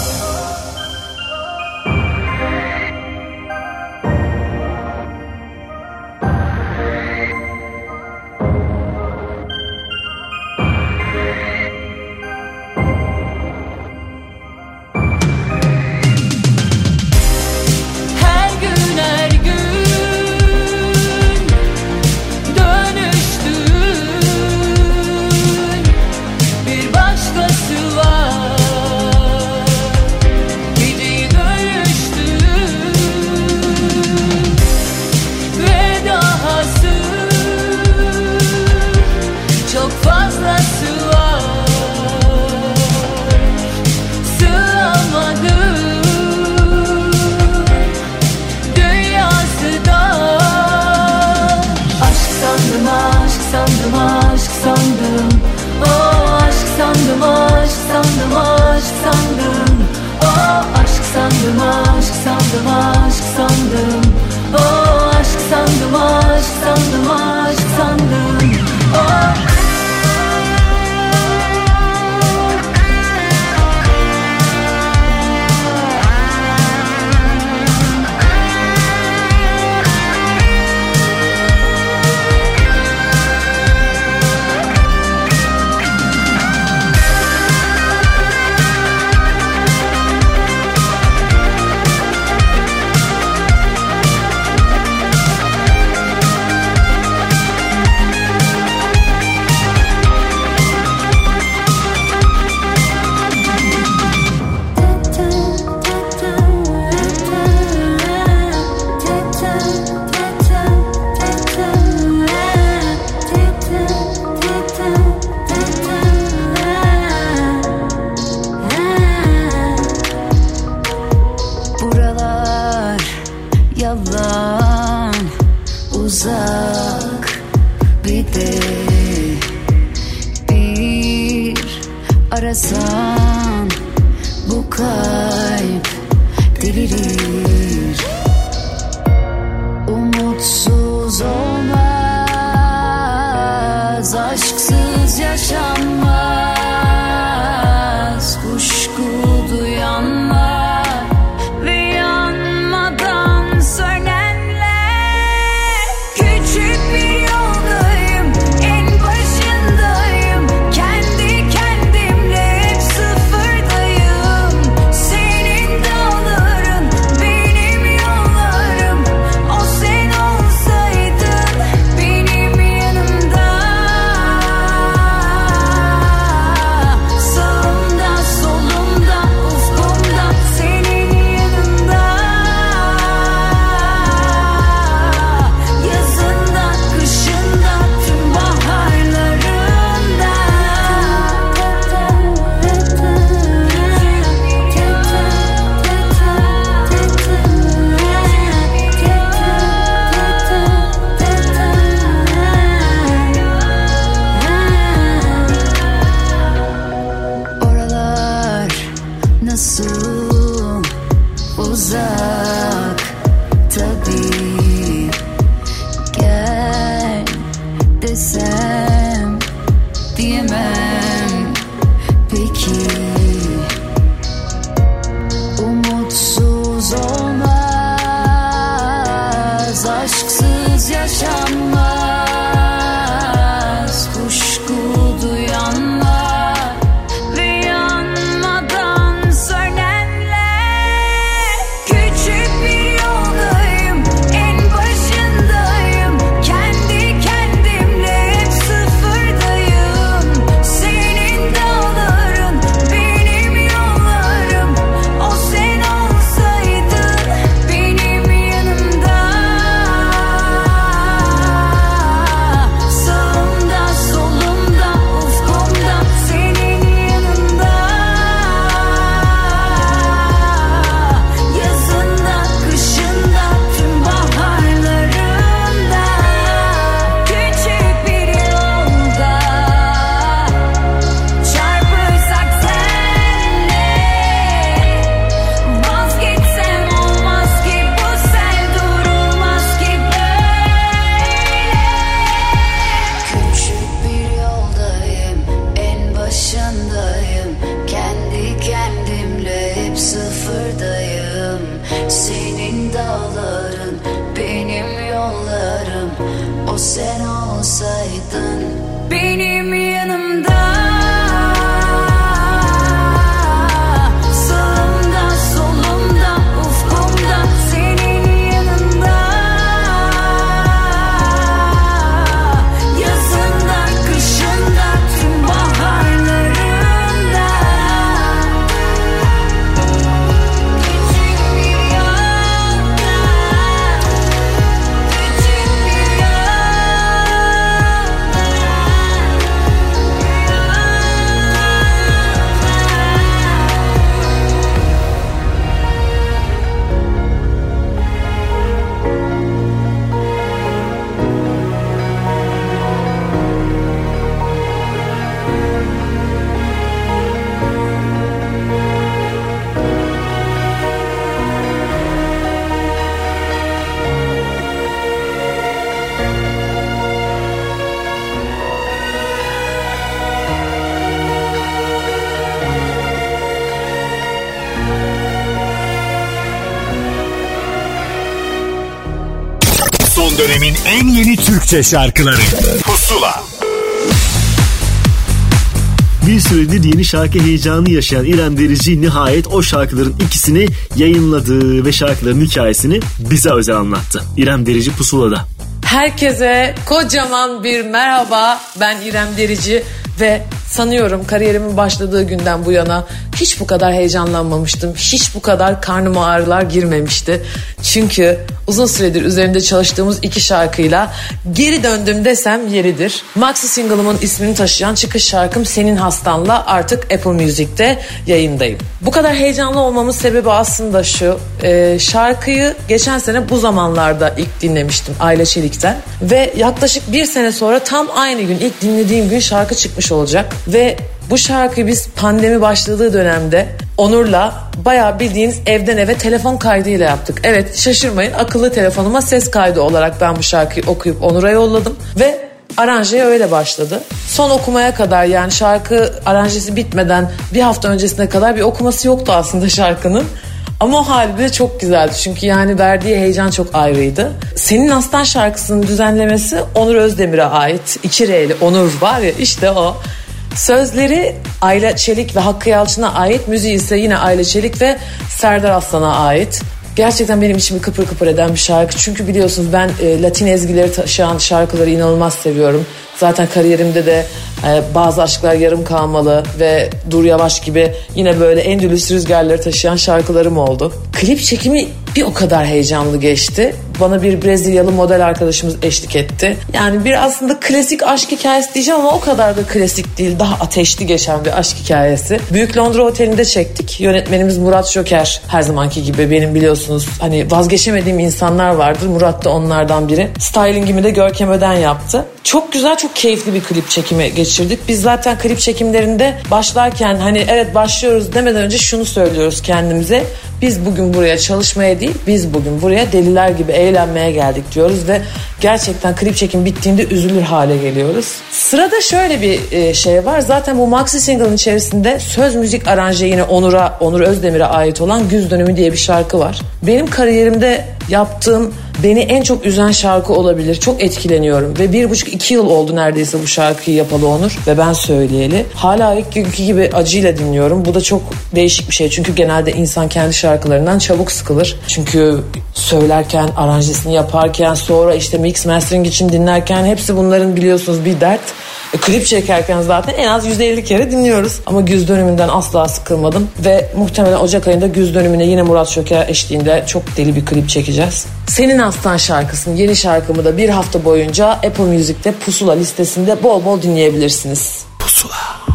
en yeni Türkçe şarkıları Pusula Bir süredir yeni şarkı heyecanı yaşayan İrem Derici nihayet o şarkıların ikisini yayınladı ve şarkıların hikayesini bize özel anlattı. İrem Derici Pusula'da. Herkese kocaman bir merhaba. Ben İrem Derici ve sanıyorum kariyerimin başladığı günden bu yana hiç bu kadar heyecanlanmamıştım. Hiç bu kadar karnıma ağrılar girmemişti. Çünkü uzun süredir üzerinde çalıştığımız iki şarkıyla geri döndüm desem yeridir. Maxi single'ımın ismini taşıyan çıkış şarkım Senin Hastan'la artık Apple Music'te yayındayım. Bu kadar heyecanlı olmamın sebebi aslında şu. e, şarkıyı geçen sene bu zamanlarda ilk dinlemiştim Aile Çelik'ten. Ve yaklaşık bir sene sonra tam aynı gün ilk dinlediğim gün şarkı çıkmış olacak. Ve bu şarkıyı biz pandemi başladığı dönemde Onur'la bayağı bildiğiniz evden eve telefon kaydıyla yaptık. Evet şaşırmayın akıllı telefonuma ses kaydı olarak ben bu şarkıyı okuyup Onur'a yolladım. Ve aranjeye öyle başladı. Son okumaya kadar yani şarkı aranjesi bitmeden bir hafta öncesine kadar bir okuması yoktu aslında şarkının. Ama o hali de çok güzeldi çünkü yani verdiği heyecan çok ayrıydı. Senin Aslan şarkısının düzenlemesi Onur Özdemir'e ait. İki R'li Onur var ya işte o. Sözleri Ayla Çelik ve Hakkı Yalçın'a ait. Müziği ise yine Ayla Çelik ve Serdar Aslan'a ait. Gerçekten benim içimi kıpır kıpır eden bir şarkı. Çünkü biliyorsunuz ben e, Latin ezgileri taşıyan şarkıları inanılmaz seviyorum. Zaten kariyerimde de e, bazı aşklar yarım kalmalı ve Dur Yavaş gibi yine böyle Endülüs rüzgarları taşıyan şarkılarım oldu. Klip çekimi bir o kadar heyecanlı geçti. Bana bir Brezilyalı model arkadaşımız eşlik etti. Yani bir aslında klasik aşk hikayesi diyeceğim ama o kadar da klasik değil. Daha ateşli geçen bir aşk hikayesi. Büyük Londra Oteli'nde çektik. Yönetmenimiz Murat Şoker her zamanki gibi benim biliyorsunuz hani vazgeçemediğim insanlar vardır. Murat da onlardan biri. Stylingimi de Görkem Öden yaptı. Çok güzel, çok keyifli bir klip çekimi geçirdik. Biz zaten klip çekimlerinde başlarken hani evet başlıyoruz demeden önce şunu söylüyoruz kendimize. Biz bugün buraya çalışmaya değil, biz bugün buraya deliler gibi eğlenmeye geldik diyoruz ve gerçekten klip çekim bittiğinde üzülür hale geliyoruz. Sırada şöyle bir e, şey var. Zaten bu maxi single'ın içerisinde söz müzik aranje yine Onur'a, Onur Özdemir'e ait olan Güz Dönümü diye bir şarkı var. Benim kariyerimde yaptığım beni en çok üzen şarkı olabilir. Çok etkileniyorum ve bir buçuk iki yıl oldu neredeyse bu şarkıyı yapalı Onur ve ben söyleyeli. Hala ilk günkü gibi acıyla dinliyorum. Bu da çok değişik bir şey çünkü genelde insan kendi şarkılarından çabuk sıkılır. Çünkü söylerken, aranjesini yaparken, sonra işte mix mastering için dinlerken hepsi bunların biliyorsunuz bir dert. E, klip çekerken zaten en az 150 kere dinliyoruz. Ama güz dönümünden asla sıkılmadım. Ve muhtemelen Ocak ayında güz dönümüne yine Murat Şöker eşliğinde çok deli bir klip çekeceğiz. Senin Aslan şarkısının yeni şarkımı da bir hafta boyunca Apple Music'te Pusula listesinde bol bol dinleyebilirsiniz. Pusula.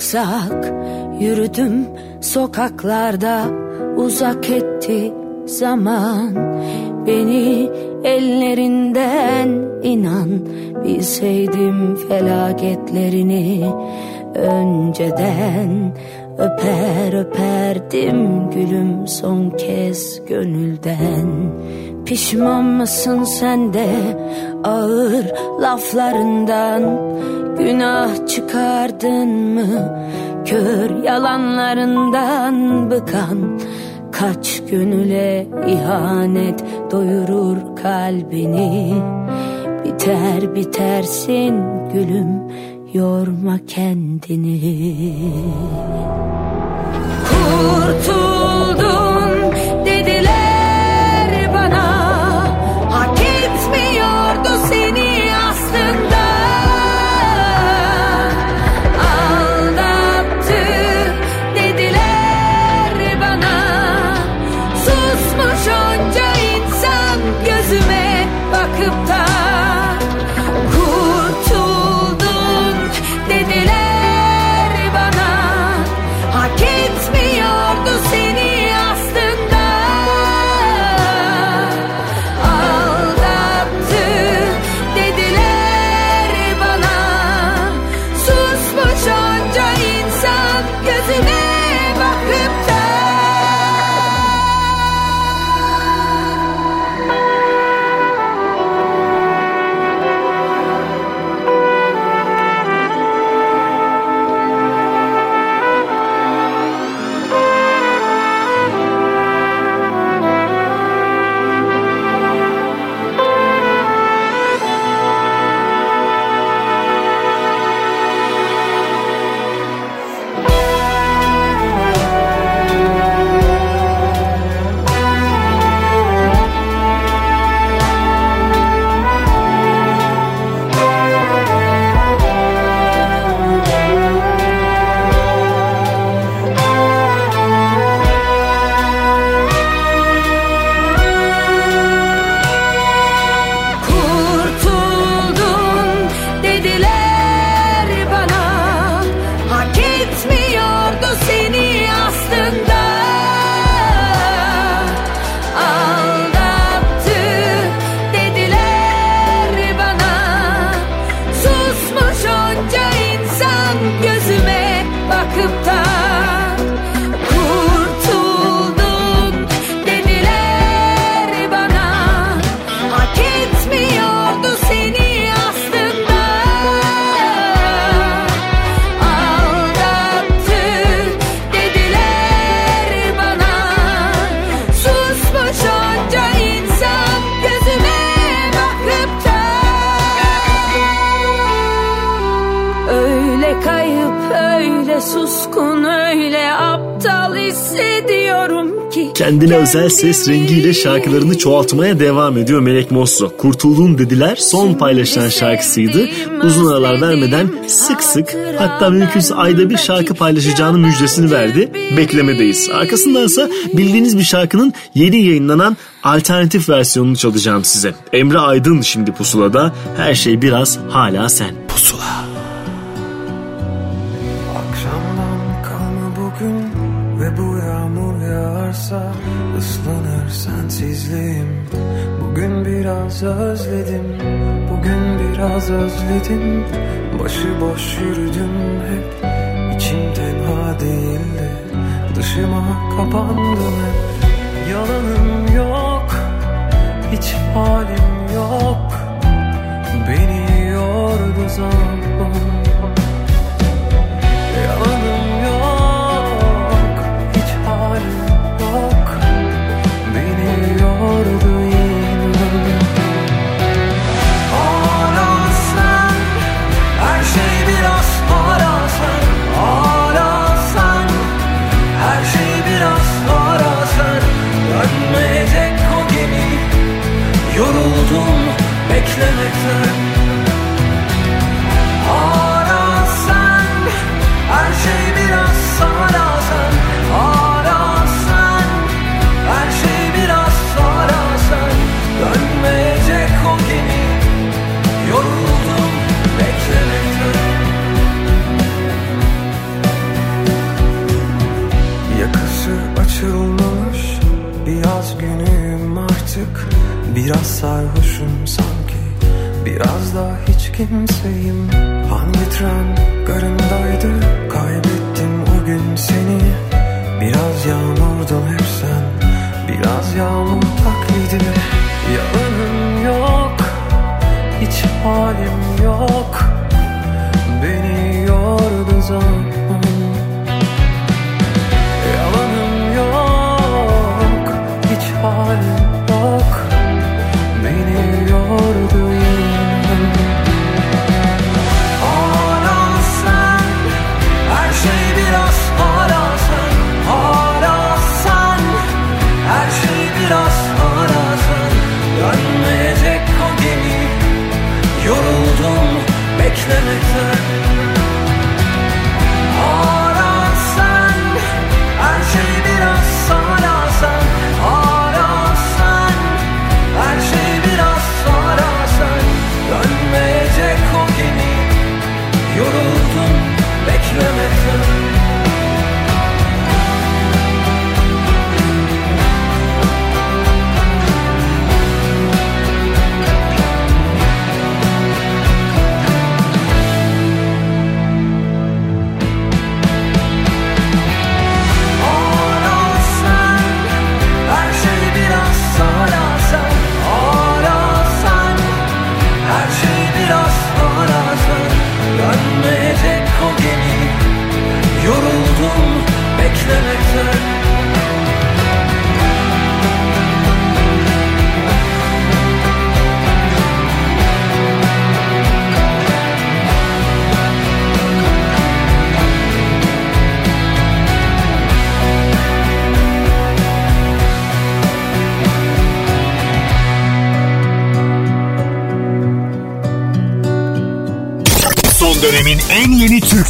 Aksak yürüdüm sokaklarda uzak etti zaman. Beni ellerinden inan bilseydim felaketlerini önceden. Öper öperdim gülüm son kez gönülden pişman mısın sen de ağır laflarından? Günah çıkardın mı? Kör yalanlarından bıkan Kaç gönüle ihanet doyurur kalbini? Biter bitersin gülüm yorma kendini. Kurtuldun Kendine özel ses rengiyle şarkılarını çoğaltmaya devam ediyor Melek Mosso. Kurtuldun dediler son paylaşılan şarkısıydı. Uzun aralar vermeden sık sık hatta mümkünse ayda bir şarkı paylaşacağının müjdesini verdi. Beklemedeyiz. Arkasındansa bildiğiniz bir şarkının yeni yayınlanan alternatif versiyonunu çalacağım size. Emre Aydın şimdi pusulada. Her şey biraz hala sen. Pusula. Biraz özledim, bugün biraz özledim. Başıboş yürüdüm hep, içim tenha değildi Dışıma kapandım hep, yalanım yok Hiç halim yok, beni yordu zaman sarhoşum sanki. Biraz da hiç kimseyim. Hangi tren garındaydı? Kaybettim o gün seni. Biraz yağmurdun hep sen Biraz yağmur taklidi. Yalanım yok. Hiç halim yok. Beni yordu zaman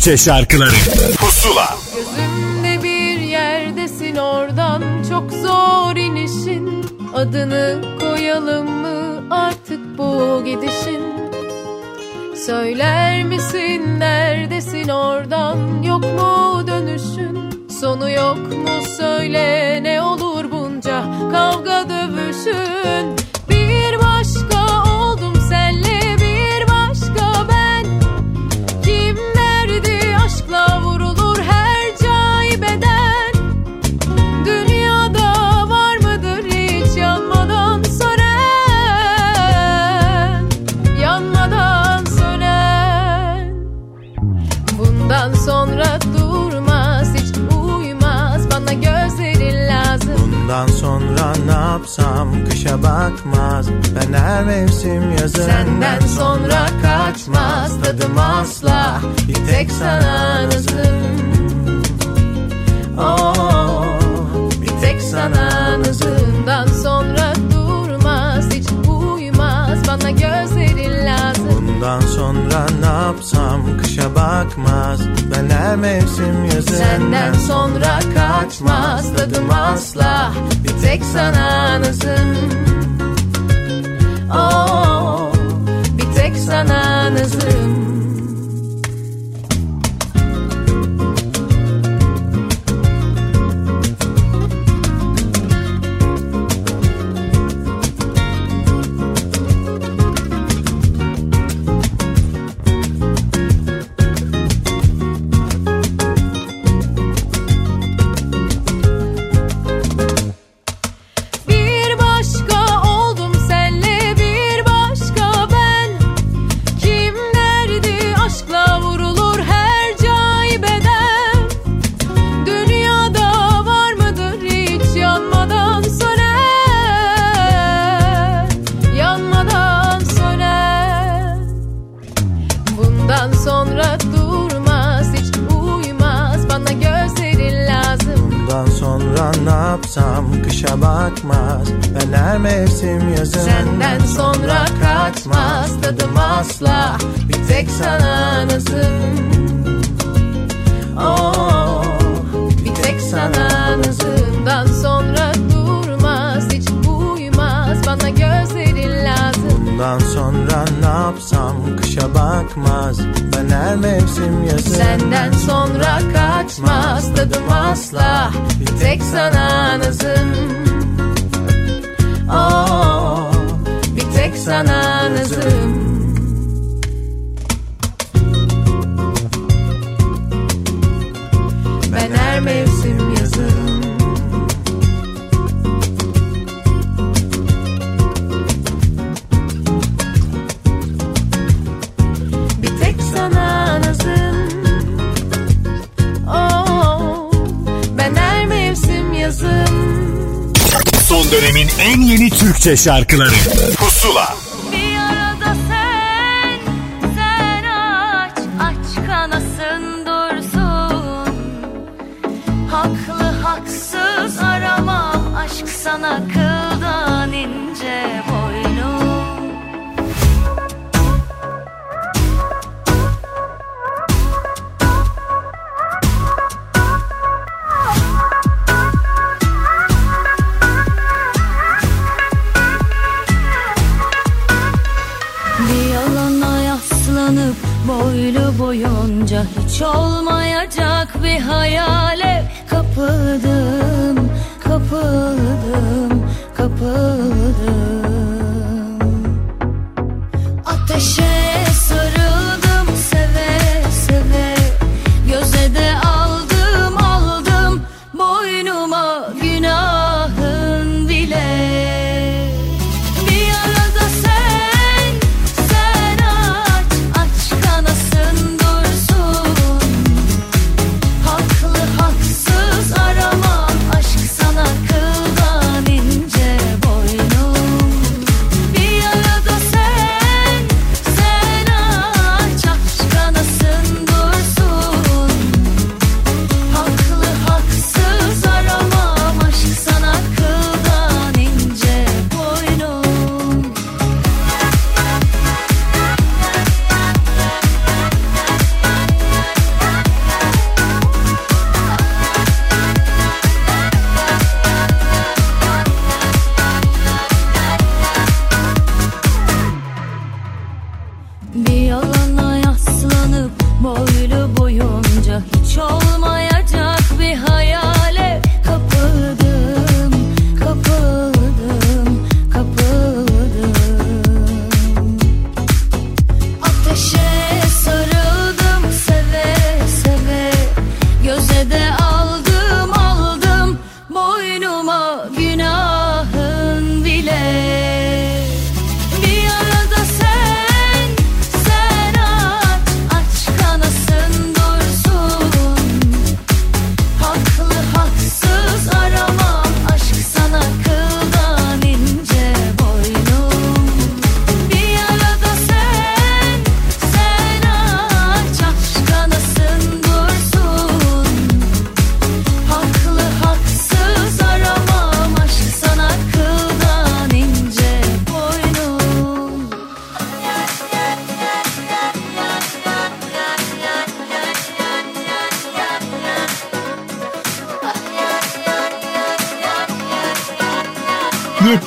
Türkçe şarkıları. Pusula. Gözümde bir yerdesin oradan çok zor inişin. Adını koyalım mı artık bu gidişin? Söyler misin neredesin oradan yok mu dönüşün? Sonu yok mu söyle bakmaz Ben her mevsim yazın Senden sonra kaçmaz. Tadım asla. Bir tek sana nazım. Oh, Bir tek sana nazımdan sonra durmaz. Hiç uyumaz. Bana gözlerin lazım. Bundan sonra ne yapsam? Kışa bakmaz. Ben her mevsim yazın Senden sonra kaçmaz. Tadım asla. Bir tek sana nazım. Oh, bir tek sana nazım. Türkçe şarkıları.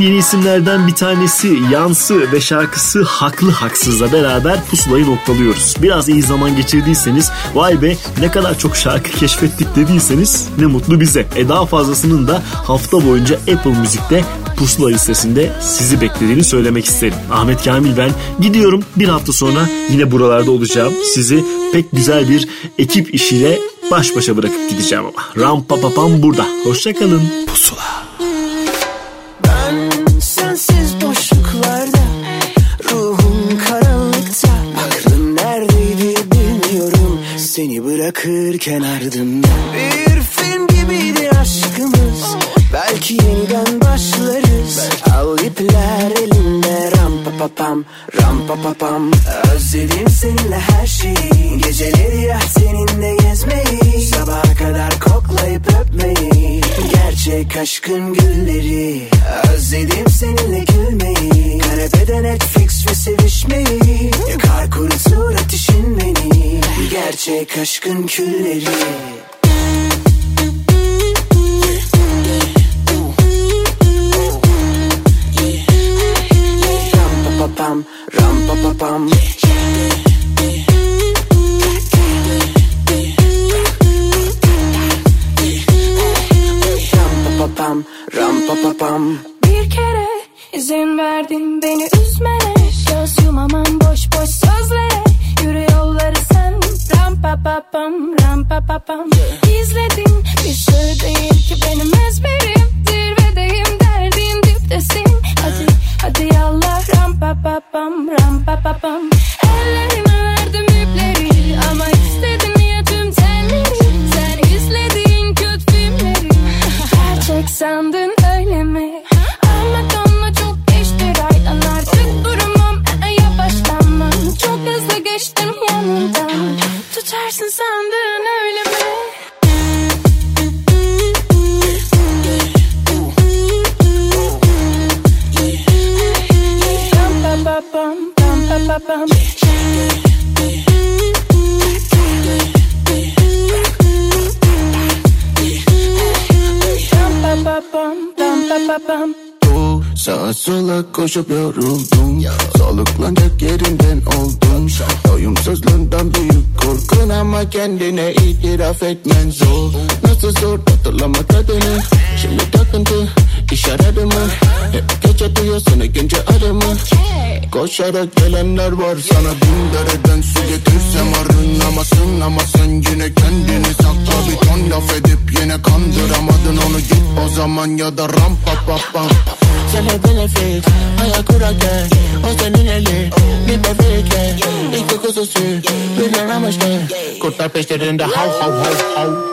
Yepyeni isimlerden bir tanesi Yansı ve şarkısı Haklı Haksız'la beraber pusulayı noktalıyoruz. Biraz iyi zaman geçirdiyseniz vay be ne kadar çok şarkı keşfettik dediyseniz ne mutlu bize. E daha fazlasının da hafta boyunca Apple Müzik'te pusula listesinde sizi beklediğini söylemek isterim. Ahmet Kamil ben gidiyorum bir hafta sonra yine buralarda olacağım. Sizi pek güzel bir ekip işiyle baş başa bırakıp gideceğim ama. Ram pa pa pam burada. Hoşçakalın. Pusula. Her şeyi Geceleri ya seninle gezmeyi Sabaha kadar koklayıp öpmeyi Gerçek aşkın gülleri Özledim seninle gülmeyi Kanepede Netflix ve sevişmeyi Yakar kurutur ateşin beni Gerçek aşkın külleri Koşarak gelenler var. Sana bin dereden su getirsem arınamazsın Ama sen yine kendini sakla bir ton laf edip yine kandıramadın onu. Git o zaman ya da rampa pa pa Sana benefit ayak kurarken o senin eli. Bir bebekle İki kuzusu. Birden amaçlı Kurtlar peşlerinde. Hav hav hav hav